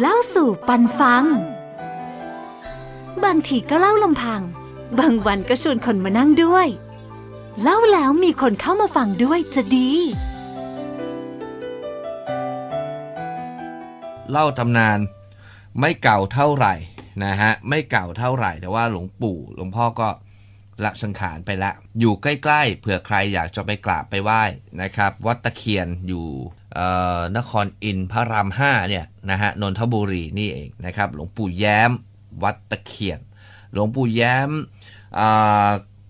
เล่าสู่ปันฟัง บางทีก็เล่าลำพัง บางวันก็ชวนคนมานั่งด้วย เล่าแล้วมีคนเข้ามาฟังด้วยจะดี เล่าตำนานไม่เก่าเท่าไหร่นะฮะไม่เก่าเท่าไหร่ แต่ว่าหลวงปู่หลวงพ่อก็ละสังขารไปล้วอยู่ใกล้ๆเผื่อใครอยากจะไปกราบไปไหว้นะครับ วัดตะเคียนอยู่ นครอินพระรามห้าเนี่ยนะฮะนนทบุรีนี่เองนะครับหลวงปู่แย้มวัดตะเคียน หลวงปู่แย้มอ่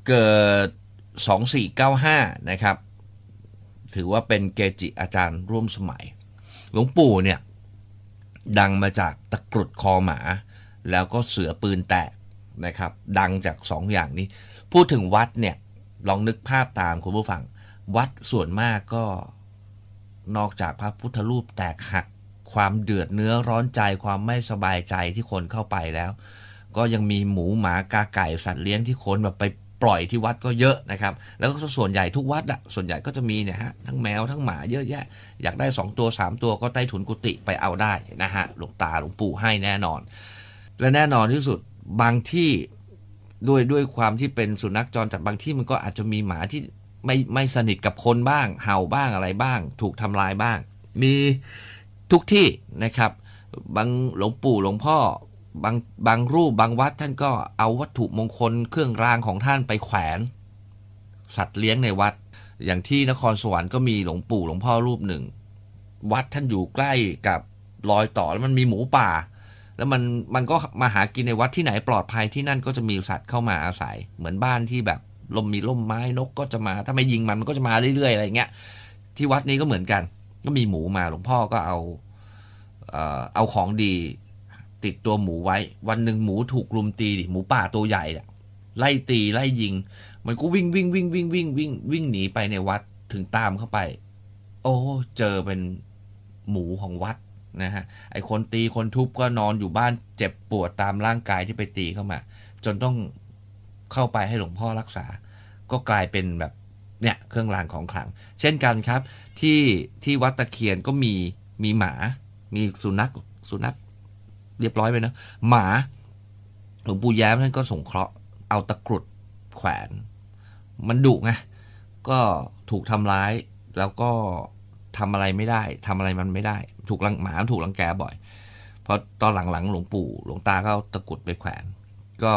เกิด 2495 นะครับ ถือว่าเป็นเกจิอาจารย์ร่วมสมัย หลวงปู่เนี่ยดังมาจากตะกรุดคอหมา แล้วก็เสือปืนแตกนะครับ ดังจากสองอย่างนี้ พูดถึงวัดเนี่ยลองนึกภาพตามคุณผู้ฟัง วัดส่วนมากก็ นอกจากพระพุทธรูปแตกหัก ความเดือดเนื้อร้อนใจความไม่สบายใจที่คนเข้าไปแล้ว ก็ยังมีหมูหมากาไก่สัตว์เลี้ยงที่คนแบบไปปล่อยที่วัดก็เยอะนะครับ แล้วก็ส่วนใหญ่ทุกวัดอะส่วนใหญ่ก็จะมีเนี่ยฮะทั้งแมวทั้งหมาเยอะแยะ อยากได้ 2 ตัว 3 ตัวก็ใต้ถุนกุฏิไปเอาได้นะฮะหลวงตาหลวงปู่ให้แน่นอน และแน่นอนที่สุดบางที่ด้วยด้วยความที่เป็นสุนัขจรจัดบางที่มันก็อาจจะมีหมาที่ ไม่ไม่สนิทกับคนบ้าง เห่าบ้างอะไรบ้าง ถูกทำลายบ้าง มีทุกที่นะครับ บางหลวงปู่หลวงพ่อบางบางรูปบางวัดท่านก็เอาวัตถุมงคลเครื่องรางของท่านไปแขวน สัตว์เลี้ยงในวัด อย่างที่นครสวรรค์ก็มีหลวงปู่หลวงพ่อรูปหนึ่ง วัดท่านอยู่ใกล้กับรอยต่อแล้วมันมีหมูป่า แล้วมันมันก็มาหากินในวัดที่ไหนปลอดภัยที่นั่นก็จะมีสัตว์เข้ามาอาศัย เหมือนบ้านที่แบบ ลมมีร่มไม้นกก็จะมา ถ้าไม่ยิงมันมันก็จะมาเรื่อยๆอะไรเงี้ย ที่วัดนี้ก็เหมือนกัน ก็มีหมูมาหลวงพ่อก็เอาเอาของดี ติดตัวหมูไว้ วันหนึ่งหมูถูกลุมตีดิหมูป่าตัวใหญ่เนี่ยไล่ตีไล่ยิง มันก็วิ่งวิ่งวิ่งวิ่งวิ่งวิ่งวิ่งหนีไปในวัดถึงตามเข้าไป โอ้เจอเป็นหมูของวัดนะฮะไอคนตีคนทุบก็นอนอยู่บ้านเจ็บปวดตามร่างกายที่ไปตีเข้ามา จนต้องเข้าไปให้หลวงพ่อรักษา ก็กลายเป็นแบบเนี่ยเครื่องรางของขลัง เช่นกันครับ ที่ที่วัดตะเคียนก็มีมีหมา มีสุนัขสุนัขเรียบร้อยไปนะหมาหลวงปู่แย้มท่านก็สงเคราะห์เอาตะกรุดแขวนมันดุไงก็ถูกทำร้ายแล้วก็ทำอะไรไม่ได้ทำอะไรมันไม่ได้ ถูกลังหมาถูกลังแกบ่อย เพราะตอนหลังๆหลวงปู่หลวงตาก็เอาตะกรุดไปแขวน ก็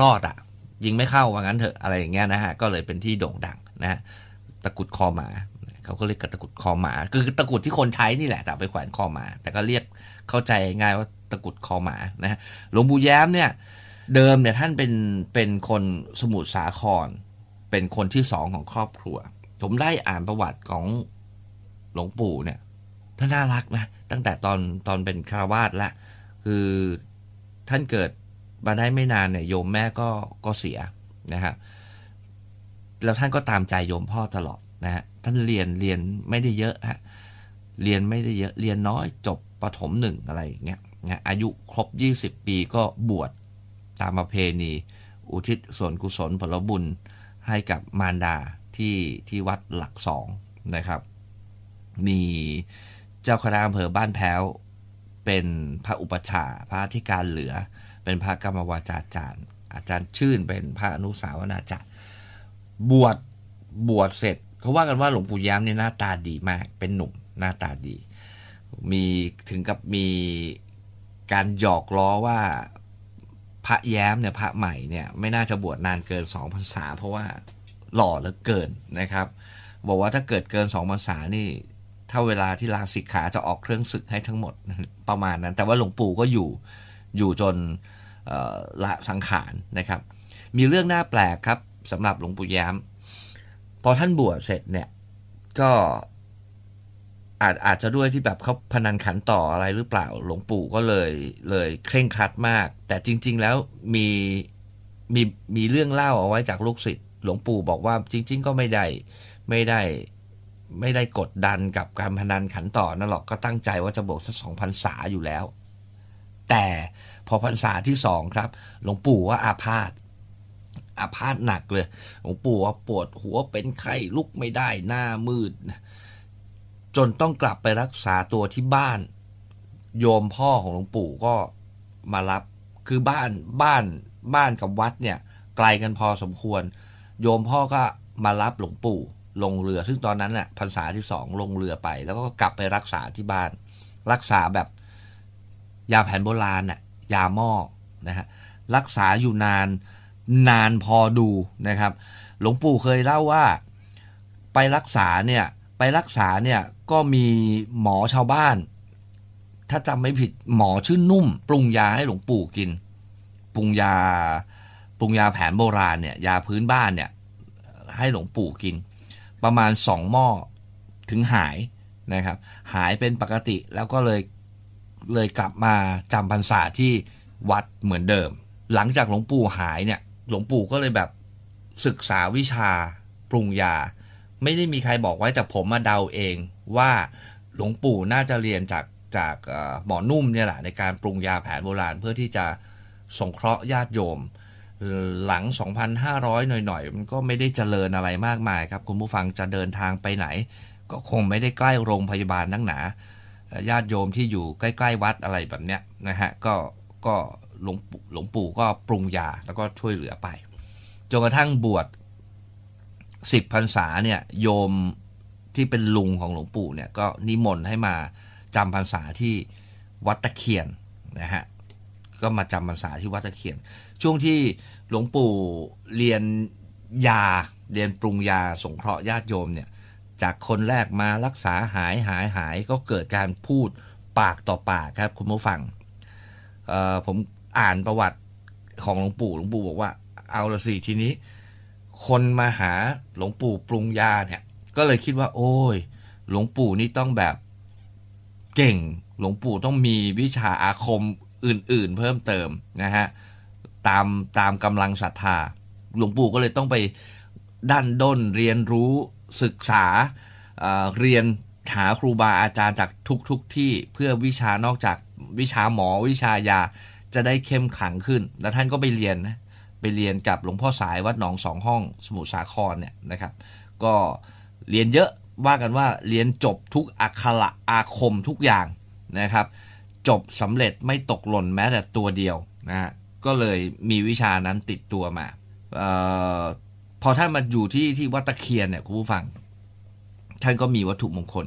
รอดอะ ยิงไม่เข้าว่างั้นเถอะอะไรอย่างเงี้ยนะฮะก็เลยเป็นที่โด่งดังนะฮะตะกุดคอหมาเขาก็เรียกกันตะกุดคอหมา คือตะกุดที่คนใช้นี่แหละแต่ไปแขวนคอหมา แต่ก็เรียกเข้าใจง่ายว่าตะกุดคอหมานะฮะหลวงปู่แย้มเนี่ยเดิมเนี่ยท่านเป็นเป็นคนสมุทรสาคร เป็นคนที่สองของครอบครัว ผมได้อ่านประวัติของหลวงปู่เนี่ยท่านน่ารักนะตั้งแต่ตอนตอนเป็นคารวาสละคือท่านเกิด มาได้ไม่นานเนี่ยโยมแม่ก็ก็เสียนะครับแล้วท่านก็ตามใจโยมพ่อตลอดนะฮะท่านเรียนเรียนไม่ได้เยอะฮะเรียนไม่ได้เยอะเรียนน้อยจบประถมหนึ่งอะไรอย่างเงี้ยนะอายุครบ 20 ปีก็บวชตามประเพณี อุทิศส่วนกุศลผลบุญให้กับมารดาที่ที่วัดหลักสองนะครับ มีเจ้าคณะอำเภอบ้านแพ้ว เป็นพระอุปชาพระธิการเหลือ เป็นพระกรรมวาจาจารย์ อาจารย์ชื่นเป็นพระอนุสาวนาจารย์บวชบวชเสร็จเขาว่ากันว่าหลวงปู่ย้มเนี่ยหน้าตาดีมาก เป็นหนุ่มหน้าตาดี มีถึงกับมีการหยอกล้อว่าพระแย้มเนี่ยพระใหม่เนี่ยไม่น่าจะบวชนานเกิน2พรรษาเพราะว่าหล่อเหลือเกินนะครับ บอกว่าถ้าเกิดเกิน2พรรษานี่ถ้าเวลาที่ลาสิกขาจะออกเครื่องศึกให้ทั้งหมดประมาณนั้น แต่ว่าหลวงปู่ก็อยู่อยู่จน ละสังขารนะครับ มีเรื่องน่าแปลกครับสำหรับหลวงปู่แย้ม พอท่านบวชเสร็จเนี่ยก็อาจอาจจะด้วยที่แบบเขาพนันขันต่ออะไรหรือเปล่าหลวงปู่ก็เลยเลยเคร่งครัดมาก แต่จริง ๆ แล้วมีมีมีเรื่องเล่าเอาไว้จากลูกศิษย์หลวงปู่บอกว่าจริง ๆ ก็ไม่ได้ไม่ได้ไม่ได้กดดันกับการพนันขันต่อนั่นหรอกก็ตั้งใจว่าจะบวชสักสองพรรษาอยู่แล้ว แต่ พอพรรษาที่สองครับ หลวงปู่ว่าอาพาธอาพาธหนักเลย หลวงปู่ว่าปวดหัวเป็นไข้ลุกไม่ได้หน้ามืด จนต้องกลับไปรักษาตัวที่บ้าน โยมพ่อของหลวงปู่ก็มารับคือบ้านบ้านบ้านกับวัดเนี่ยไกลกันพอสมควร โยมพ่อก็มารับหลวงปู่ลงเรือ ซึ่งตอนนั้นน่ะพรรษาที่สองลงเรือไป แล้วก็กลับไปรักษาที่บ้าน รักษาแบบยาแผนโบราณน่ะ ยาหม้อนะฮะรักษาอยู่นานนานพอดูนะครับ หลวงปู่เคยเล่าว่าไปรักษาเนี่ยไปรักษาเนี่ยก็มีหมอชาวบ้าน ถ้าจำไม่ผิดหมอชื่อนุ่ม ปรุงยาให้หลวงปู่กิน ปรุงยาปรุงยาแผนโบราณเนี่ยยาพื้นบ้านเนี่ยให้หลวงปู่กิน ประมาณสองหม้อถึงหายนะครับ หายเป็นปกติแล้วก็เลย เลยกลับมาจำพรรษาที่วัดเหมือนเดิม หลังจากหลวงปู่หายเนี่ย หลวงปู่ก็เลยแบบศึกษาวิชาปรุงยา ไม่ได้มีใครบอกไว้แต่ผมมาเดาเองว่าหลวงปู่น่าจะเรียนจากจากหมอนุ่มเนี่ยแหละในการปรุงยาแผนโบราณเพื่อที่จะสงเคราะห์ญาติโยม หลัง 2,500 หน่อยๆ มันก็ไม่ได้เจริญอะไรมากมายครับ คุณผู้ฟังจะเดินทางไปไหน ก็คงไม่ได้ใกล้โรงพยาบาลนักหนา ญาติโยมที่อยู่ใกล้ ๆ วัดอะไรแบบเนี้ยนะฮะก็ก็หลวงหลวงปู่ก็ปรุงยาแล้วก็ช่วยเหลือไปจนกระทั่งบวชสิบพรรษาเนี่ยโยมที่เป็นลุงของหลวงปู่เนี่ยก็นิมนต์ให้มาจำพรรษาที่วัดตะเคียนนะฮะก็มาจำพรรษาที่วัดตะเคียน ช่วงที่หลวงปู่เรียนยาเรียนปรุงยาสงเคราะห์ญาติโยมเนี่ย จากคนแรกมารักษาหายหายหายก็เกิดการพูดปากต่อปากครับ คุณผู้ฟังผมอ่านประวัติของหลวงปู่หลวงปู่บอกว่า เอาละสิทีนี้ คนมาหาหลวงปู่ปรุงยาเนี่ย ก็เลยคิดว่า โอ้ย หลวงปู่นี่ต้องแบบเก่ง หลวงปู่ต้องมีวิชาอาคมอื่น ๆ เพิ่มเติมนะฮะตามตามกำลังศรัทธาหลวงปู่ก็เลยต้องไปดันด้นเรียนรู้ ศึกษาเรียนหาครูบาอาจารย์จากทุกๆทที่เพื่อวิชานอกจากวิชาหมอวิชายาจะได้เข้มขังขึ้น แล้วท่านก็ไปเรียนนะไปเรียนกับหลวงพ่อสายวัดหนองสองห้องสมุทรสาครเนี่ยนะครับ ก็เรียนเยอะว่ากันว่าเรียนจบทุกอักขระอาคมทุกอย่างนะครับ จบสำเร็จไม่ตกหล่นแม้แต่ตัวเดียวนะฮะก็เลยมีวิชานั้นติดตัวมา พอท่านมาอยู่ที่ที่วัดตะเคียนเนี่ยคุณผู้ฟัง ท่านก็มีวัตถุมงคล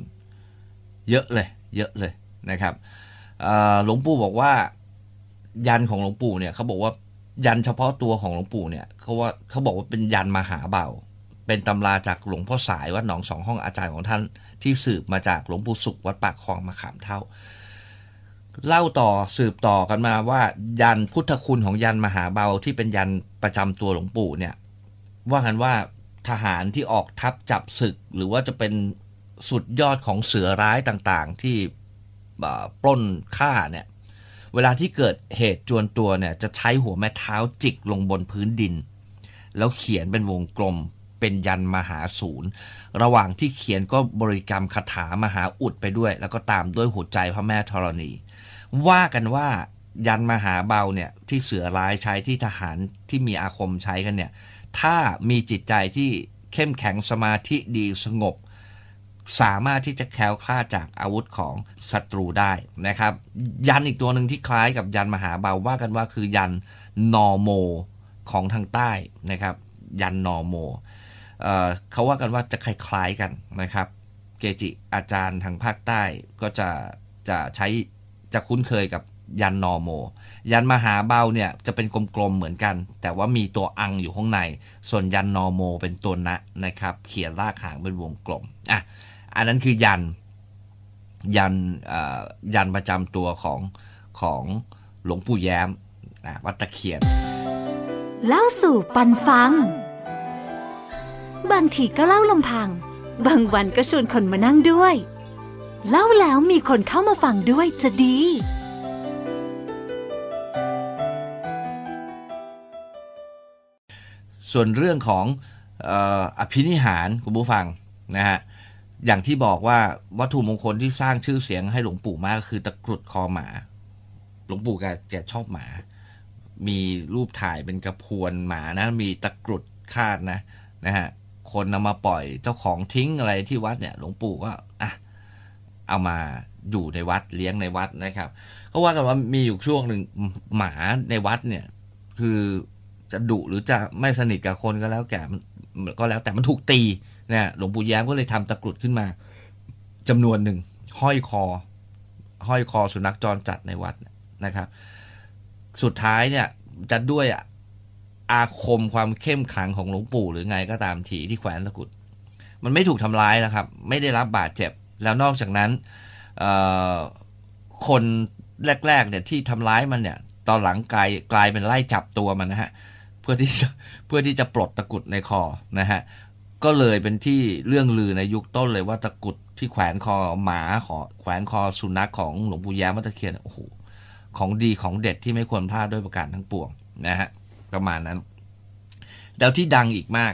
เยอะเลย เยอะเลยนะครับหลวงปู่บอกว่า ยันของหลวงปู่เนี่ยเขาบอกว่ายันเฉพาะตัวของหลวงปู่เนี่ยเขาว่าเขาบอกว่าเป็นยันมหาเบาเป็นตำราจากหลวงพ่อสายวัดหนองสองห้องอาจารย์ของท่านที่สืบมาจากหลวงปู่สุขวัดปากคลองมะขามเท่า เล่าต่อสืบต่อกันมาว่า ยันพุทธคุณของยันมหาเบาที่เป็นยันประจำตัวหลวงปู่เนี่ย ว่ากันว่าทหารที่ออกทัพจับศึก หรือว่าจะเป็นสุดยอดของเสือร้ายต่างๆ ที่ปล้นฆ่าเนี่ยเวลาที่เกิดเหตุจวนตัวเนี่ยจะใช้หัวแม่เท้าจิกลงบนพื้นดิน แล้วเขียนเป็นวงกลมเป็นยันมหาศูนย์ ระหว่างที่เขียนก็บริกรรมคาถามหาอุดไปด้วย แล้วก็ตามด้วยหัวใจพระแม่ธรณี ว่ากันว่ายันมหาเบาเนี่ยที่เสือร้ายใช้ที่ทหารที่มีอาคมใช้กันเนี่ย ถ้ามีจิตใจที่เข้มแข็งสมาธิดีสงบ สามารถที่จะแคล้วคลาดจากอาวุธของศัตรูได้นะครับ ยันอีกตัวหนึ่งที่คล้ายกับยันมหาเบาว่ากันว่าคือยันนอโมของทางใต้นะครับ ยันนอโมเอเขาว่ากันว่าจะคล้ายๆกันนะครับ เกจิอาจารย์ทางภาคใต้ก็จะจะใช้จะคุ้นเคยกับ ยันนอโม ยันมหาเบาเนี่ยจะเป็นกลมๆเหมือนกัน แต่ว่ามีตัวอังอยู่ข้างใน ส่วนยันนอโมเป็นตัวนะนะครับ เขียนรากหางเป็นวงกลมอะอันนั้นคือยันยันอ่อยันประจำตัวของของหลวงปู่แย้มนะวัดตะเคียนเล่าสู่ปันฟัง บางทีก็เล่าลำพัง บางวันก็ชวนคนมานั่งด้วย เล่าแล้วมีคนเข้ามาฟังด้วยจะดี ส่วนเรื่องของอภินิหารคุณผู้ฟังนะฮะอย่างที่บอกว่าวัตถุมงคลที่สร้างชื่อเสียงให้หลวงปู่มากก็คือตะกรุดคอหมา หลวงปู่แกชอบหมา มีรูปถ่ายเป็นกระพวนหมานะ มีตะกรุดคาดนะนะฮะคนนำมาปล่อยเจ้าของทิ้งอะไรที่วัดเนี่ย หลวงปู่ก็อะเอามาอยู่ในวัดเลี้ยงในวัดนะครับเขาว่ากันว่ามีอยู่ช่วงหนึ่งหมาในวัดเนี่ย คือ จะดุหรือจะไม่สนิทกับคนก็แล้วแก่มันก็แล้วแต่มันถูกตีนะหลวงปู่แย้มก็เลยทำตะกรุดขึ้นมาจำนวนหนึ่งห้อยคอ ห้อยคอสุนัขจรจัดในวัดนะครับ สุดท้ายเนี่ยจะด้วยอาคมความเข้มขังของหลวงปู่หรือไงก็ตามทีที่แขวนตะกรุด มันไม่ถูกทำร้ายนะครับ ไม่ได้รับบาดเจ็บ แล้วนอกจากนั้นคนแรกๆเนี่ยที่ทำร้ายมันเนี่ย ตอนหลังกลายกลายเป็นไล่จับตัวมันนะฮะ เพื่อที่จะเพื่อที่จะปลดตะกุดในคอนะฮะก็เลยเป็นที่เรื่องลือในยุคต้นเลยว่าตะกุดที่แขวนคอหมาขอแขวนคอสุนัขของหลวงปู่แย้มวัตะเคียนโอ้โหของดีของเด็ดที่ไม่ควรพลาดด้วยประการทั้งปวงนะฮะประมาณนั้น แล้วที่ดังอีกมาก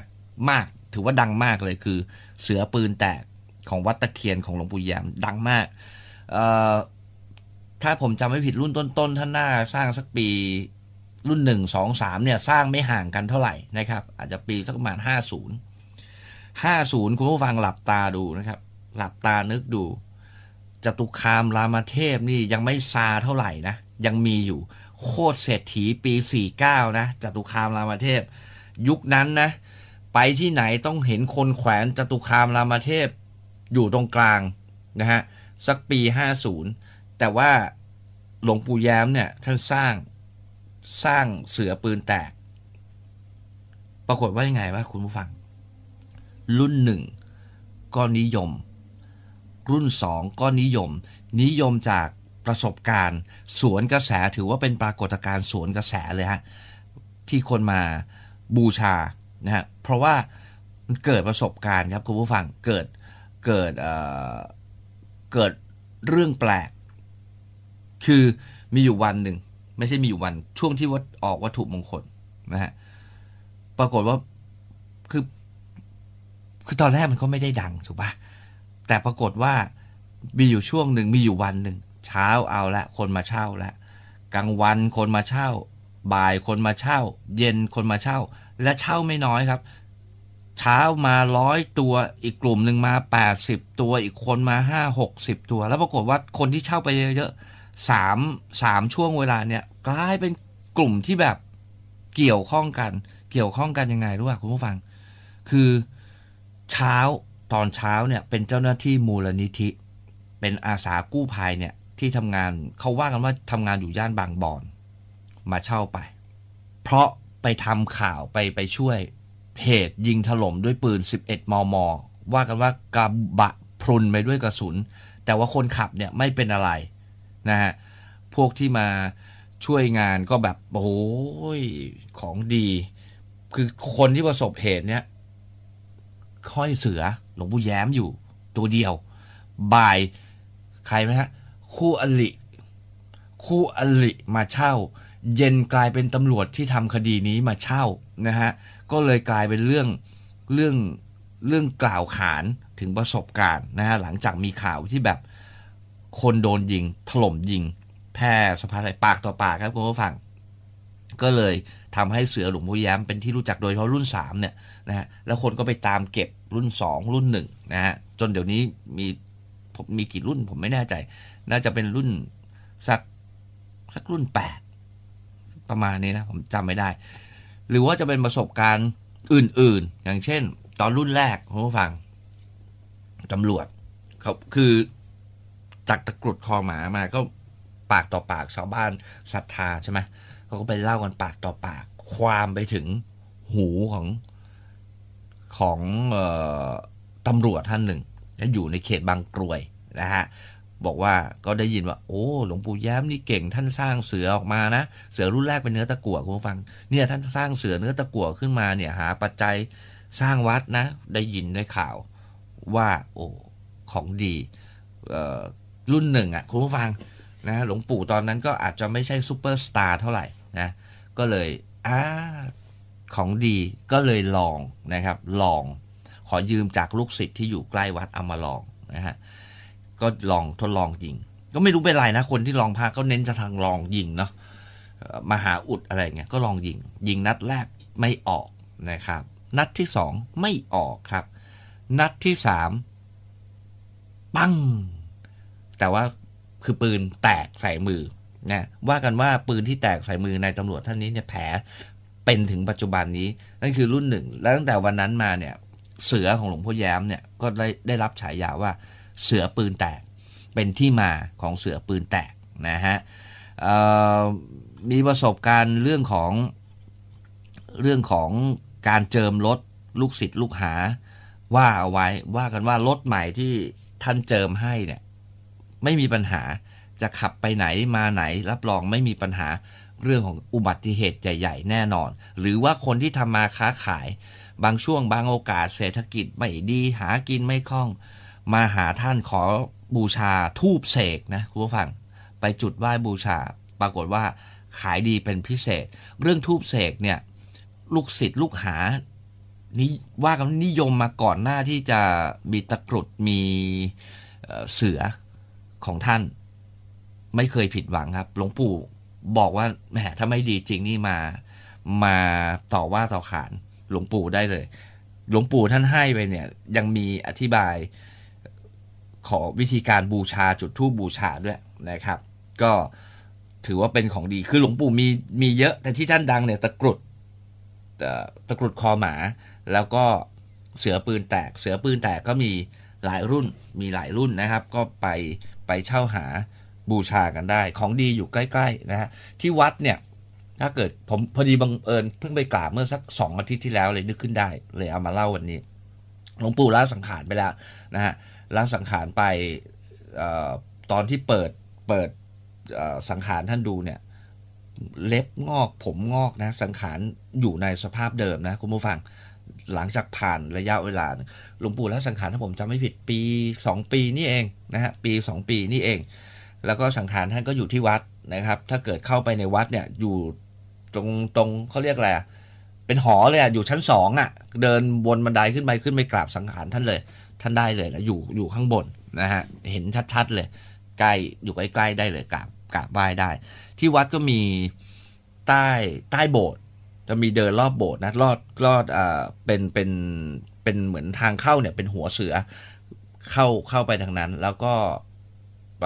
มากถือว่าดังมากเลยคือ เสือปืนแตกของวัดตะเคียนของหลวงปู่แย้มดังมากถ้าผมจำไม่ผิดรุ่นต้นๆท่านน่าสร้างสักปี รุ่นหนึ่งสองสามเนี่ยสร้างไม่ห่างกันเท่าไหร่นะครับ อาจจะปีสักประมาณห้าศูนย์ห้าศูนย์คุณผู้ฟังหลับตาดูนะครับ หลับตานึกดูจตุคามรามเทพนี่ยังไม่ซาเท่าไหร่นะ ยังมีอยู่ โคตรเศรษฐีปี 49 นะจตุคามรามเทพ ยุคนั้นนะ ไปที่ไหนต้องเห็นคนแขวนจตุคามรามเทพอยู่ตรงกลางนะฮะสักปี 50 แต่ว่าหลวงปู่แย้มเนี่ยท่านสร้าง สร้างเสือปืนแตก ปรากฏว่ายังไงวะคุณผู้ฟัง รุ่นหนึ่งก็นิยม รุ่นสองก็นิยม นิยมจากประสบการณ์ สวนกระแสถือว่าเป็นปรากฏการณ์สวนกระแสเลยฮะที่คนมาบูชานะฮะเพราะว่ามันเกิดประสบการณ์ครับคุณผู้ฟังเกิดเกิดเเกิดเรื่องแปลก คือมีอยู่วันหนึ่ง ไม่ใช่มีอยู่วันช่วงที่วัดออกวัตถุมงคลนะฮะปรากฏว่าคือ คือตอนแรกมันก็ไม่ได้ดังถูกปะแต่ปรากฏว่ามีอยู่ช่วงหนึ่งมีอยู่วันหนึ่งเช้าเอาละ คนมาเช่าละกลางวันคนมาเช่า บ่ายคนมาเช่า เย็นคนมาเช่า และเช่าไม่น้อยครับ เช้ามาร้อยตัวอีกกลุ่มหนึ่งมา 80 ตัวอีกคนมา 5 60 ตัว แล้วปรากฏว่าคนที่เช่าไปเยอะ สามสามช่วงเวลาเนี่ยกลายเป็นกลุ่มที่แบบเกี่ยวข้องกัน เกี่ยวข้องกันยังไงรู้ป่ะคุณผู้ฟัง คือเช้าตอนเช้าเนี่ยเป็นเจ้าหน้าที่มูลนิธิ เป็นอาสากู้ภัยเนี่ยที่ทำงานเขาว่ากันว่าทำงานอยู่ย่านบางบอนมาเช่าไป เพราะไปทำข่าวไปไปช่วยเหตุยิงถล่มด้วยปืน 11 มม ว่ากันว่ากระบะพรุนไปด้วยกระสุน แต่ว่าคนขับเนี่ยไม่เป็นอะไร นะฮะพวกที่มาช่วยงานก็แบบโอ้ยของดี คือคนที่ประสบเหตุเนี้ยค่อยเสือหลวงปู่แย้มอยู่ตัวเดียว บ่ายใครไหมฮะ คู่อลิ คู่อลิมาเช่า เย็นกลายเป็นตำรวจที่ทำคดีนี้มาเช่านะฮะก็เลยกลายเป็นเรื่องเรื่องเรื่องกล่าวขานถึงประสบการณ์นะฮะหลังจากมีข่าวที่แบบ คนโดนยิง ถล่มยิง แพร่สะพานไปากต่อปากครับคุณผู้ฟัง ก็เลยทำให้เสือหลวงพ่อแย้มเป็นที่รู้จักโดยเฉพาะรุ่น 3 เนี่ยนะฮะแล้วคนก็ไปตามเก็บรุ่น 2 รุ่น1นะฮะจนเดี๋ยวนี้มีผมมีกี่รุ่นผมไม่แน่ใจ น่าจะเป็นรุ่นสักสักรุ่น 8 ประมาณนี้นะ ผมจำไม่ได้ หรือว่าจะเป็นประสบการณ์อื่นๆ อย่างเช่น ตอนรุ่นแรกคุณผู้ฟังตำรวจเขาคือ จากตะกรุดคอหมามาก็ปากต่อปากชาวบ้านศรัทธาใช่ไหมเขาก็ไปเล่ากันปากต่อปาก ความไปถึงหูของของออตำรวจท่านหนึ่งอยู่ในเขตบางกรวยนะฮะบอกว่าก็ได้ยินว่า โอ้หลวงปู่แย้มนี่เก่งท่านสร้างเสือออกมานะ เสือรุ่นแรกเป็นเนื้อตะกั่วคุณผู้ฟังเนี่ยท่านสร้างเสือเนื้อตะกั่วขึ้นมาเนี่ยหาปัจจัยสร้างวัดนะ ได้ยินได้ข่าวว่า โอ้ของดี รุ่นหนึ่งอะคุณผู้ฟังนะหลวงปู่ตอนนั้นก็อาจจะไม่ใช่ซูเปอร์สตาร์เท่าไหร่นะก็เลยอ่าของดีก็เลยลองนะครับลองขอยืมจากลูกศิษย์ที่อยู่ใกล้วัดเอามาลองนะฮะก็ลองทดลองยิง ก็ไม่รู้เป็นไรนะคนที่ลองพาก็เน้นจะทางลองยิงเนาะมาหาอุดอะไรเงี้ยก็ลองยิง ยิงนัดแรกไม่ออกนะครับ นัดที่สองไม่ออกครับ นัดที่สามปัง แต่ว่าคือปืนแตกใส่มือนะว่ากันว่าปืนที่แตกใส่มือในตำรวจท่านนี้เนี่ยแผลเป็นถึงปัจจุบันนี้นั่นคือรุ่นหนึ่ง แล้วตั้งแต่วันนั้นมาเนี่ยเสือของหลวงพ่อแย้มเนี่ยก็ได้ได้รับฉายาว่าเสือปืนแตก เป็นที่มาของเสือปืนแตกนะฮะมีประสบการณ์เรื่องของเรื่องของการเจิมรถลูกศิษย์ลูกหาว่าเอาไว้ว่ากันว่ารถใหม่ที่ท่านเจิมให้เนี่ย ไม่มีปัญหา จะขับไปไหนมาไหน รับรองไม่มีปัญหาเรื่องของอุบัติเหตุใหญ่ ๆ แน่นอน หรือว่าคนที่ทำมาค้าขาย บางช่วงบางโอกาสเศรษฐกิจไม่ดีหากินไม่คล่อง มาหาท่านขอบูชาทูบเสกนะคุณผู้ฟัง ไปจุดไหว้บูชา ปรากฏว่าขายดีเป็นพิเศษ เรื่องทูบเสกเนี่ยลูกศิษย์ลูกหานี่ว่ากันนิยมมาก่อนหน้าที่จะมีตะกรุดมีเสือ ของท่าน ไม่เคยผิดหวังครับหลวงปู่บอกว่าแหมถ้าไม่ดีจริงนี่มา มาต่อว่าต่อขานหลวงปู่ได้เลย หลวงปู่ท่านให้ไปเนี่ย ยังมีอธิบายขอวิธีการบูชาจุดธูปบูชาด้วยนะครับ ก็ถือว่าเป็นของดีคือหลวงปู่มีมีเยอะแต่ที่ท่านดังเนี่ยตะกรุดตะกรุดคอหมา แล้วก็เสือปืนแตก เสือปืนแตกก็มีหลายรุ่นมีหลายรุ่นนะครับ ก็ไป ไปเช่าหาบูชากันได้ ของดีอยู่ใกล้ๆนะฮะที่วัดเนี่ยถ้าเกิดผมพอดีบังเอิญเพิ่งไปกราบเมื่อสักสองอาทิตย์ที่แล้วเลยนึกขึ้นได้ เลยเอามาเล่าวันนี้หลวงปู่ละสังขารไปแล้วนะฮะละสังขารไปออตอนที่เปิดเปิดสังขารท่านดูเนี่ยเล็บงอกผมงอกนะสังขารอยู่ในสภาพเดิมนะคุณผู้ฟัง หลังจากผ่านระยะเวลาหลวงปู่ละสังขารถ้าผมจำไม่ผิดปี 2 ปีนี่เองนะฮะปี 2 ปีนี่เอง แล้วก็สังขารท่านก็อยู่ที่วัดนะครับ ถ้าเกิดเข้าไปในวัดเนี่ยอยู่ตรงตรงเขาเรียกอะไรเป็นหอเลยอะอยู่ชั้นสองอะเดินบนบันไดขึ้นไปขึ้นไปกราบสังขารท่านเลย ท่านได้เลยนะอยู่อยู่ข้างบนนะฮะเห็นชัดๆเลยใกล้อยู่ใกล้ๆได้เลยกราบกราบไหว้ได้ ที่วัดก็มีใต้ใต้โบสถ์ จะมีเดินรอบโบสถ์นะรอดรอดอ่าเป็นเป็นเป็นเหมือนทางเข้าเนี่ยเป็นหัวเสือเข้าเข้าไปทางนั้น แล้วก็ไป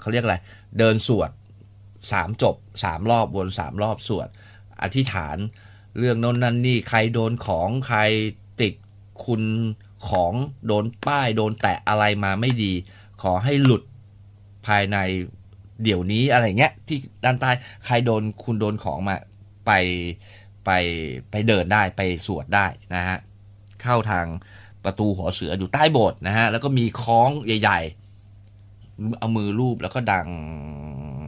เขาเรียกอะไร เดินสวดสามจบสามรอบวนสามรอบสวด อธิษฐานเรื่องโน้นนั่นนี่ใครโดนของใครติดคุณของโดนป้าย โดนแตะอะไรมาไม่ดี ขอให้หลุดภายในเดี๋ยวนี้อะไรเงี้ยที่ด้านใต้ใครโดนคุณโดนของมา ไปไปไปเดินได้ไปสวดได้นะฮะเข้าทางประตูหัวเสืออยู่ใต้โบสถ์นะฮะแล้วก็มีคล้องใหญ่ ๆ เอามือรูปแล้วก็ดัง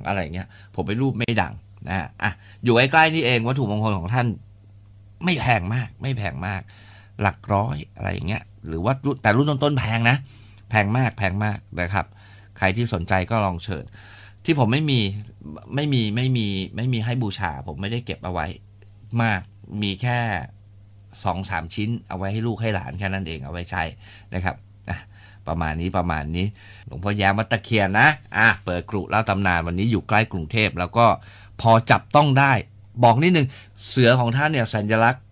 อะไรเงี้ยผมไปรูปไม่ดังนะฮะอะอยู่ใกล้ๆนี่เองวัตถุมงคลของท่าน ไม่แพงมาก ไม่แพงมาก หลักร้อยอะไรอย่างเงี้ย หรือว่าแต่รุ่นต้นๆแพงนะ แพงมากแพงมากนะครับ ใครที่สนใจก็ลองเชิญ ที่ผมไม่มีไม่มีไม่มีไม่มีให้บูชา ผมไม่ได้เก็บเอาไว้ มากมีแค่สองสามชิ้น เอาไว้ให้ลูกให้หลานแค่นั้นเองเอาไว้ใช้นะครับประมาณนี้ประมาณนี้หลวงพ่อแย้มวัตะเคียนนะอะเปิดกรุเล่าตำนานวันนี้อยู่ใกล้กรุงเทพแล้วก็พอจับต้องได้ บอกนิดนึงเสือของท่านเนี่ยสัญลักษณ์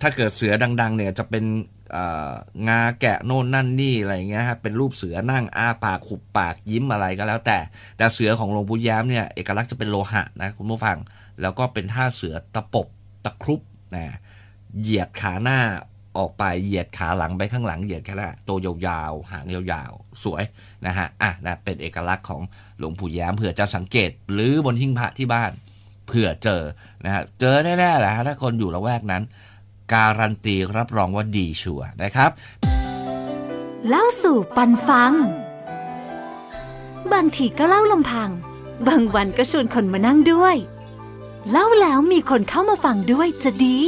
ถ้าเกิดเสือดัง ๆ เนี่ยจะเป็น งาแกะโน่นนั่นนี่อะไรเงี้ยครับเป็นรูปเสือนั่งอ้าปากขุบปากยิ้มอะไรก็แล้วแต่ แต่เสือของหลวงปู่ย้มเนี่ยเอกลักษณ์จะเป็นโลหะนะคุณผู้ฟัง แล้วก็เป็นท่าเสือตะปบตะครุบนะเหยียดขาหน้าออกไปเหยียดขาหลังไปข้างหลังเหยียดแค่ละตัวยาวๆ หางยาวๆ สวยนะฮะอะนะเป็นเอกลักษณ์ของหลวงปู่ย้มเผื่อจะสังเกตหรือบนหิ้งพระที่บ้านเผื่อเจอนะฮะเจอแน่ๆแหละฮะถ้าคนอยู่ละแวกนั้น การันตีรับรองว่าดีชัวร์นะครับ เล่าสู่ปันฟัง บางทีก็เล่าลำพัง บางวันก็ชวนคนมานั่งด้วย เล่าแล้วมีคนเข้ามาฟังด้วยจะดี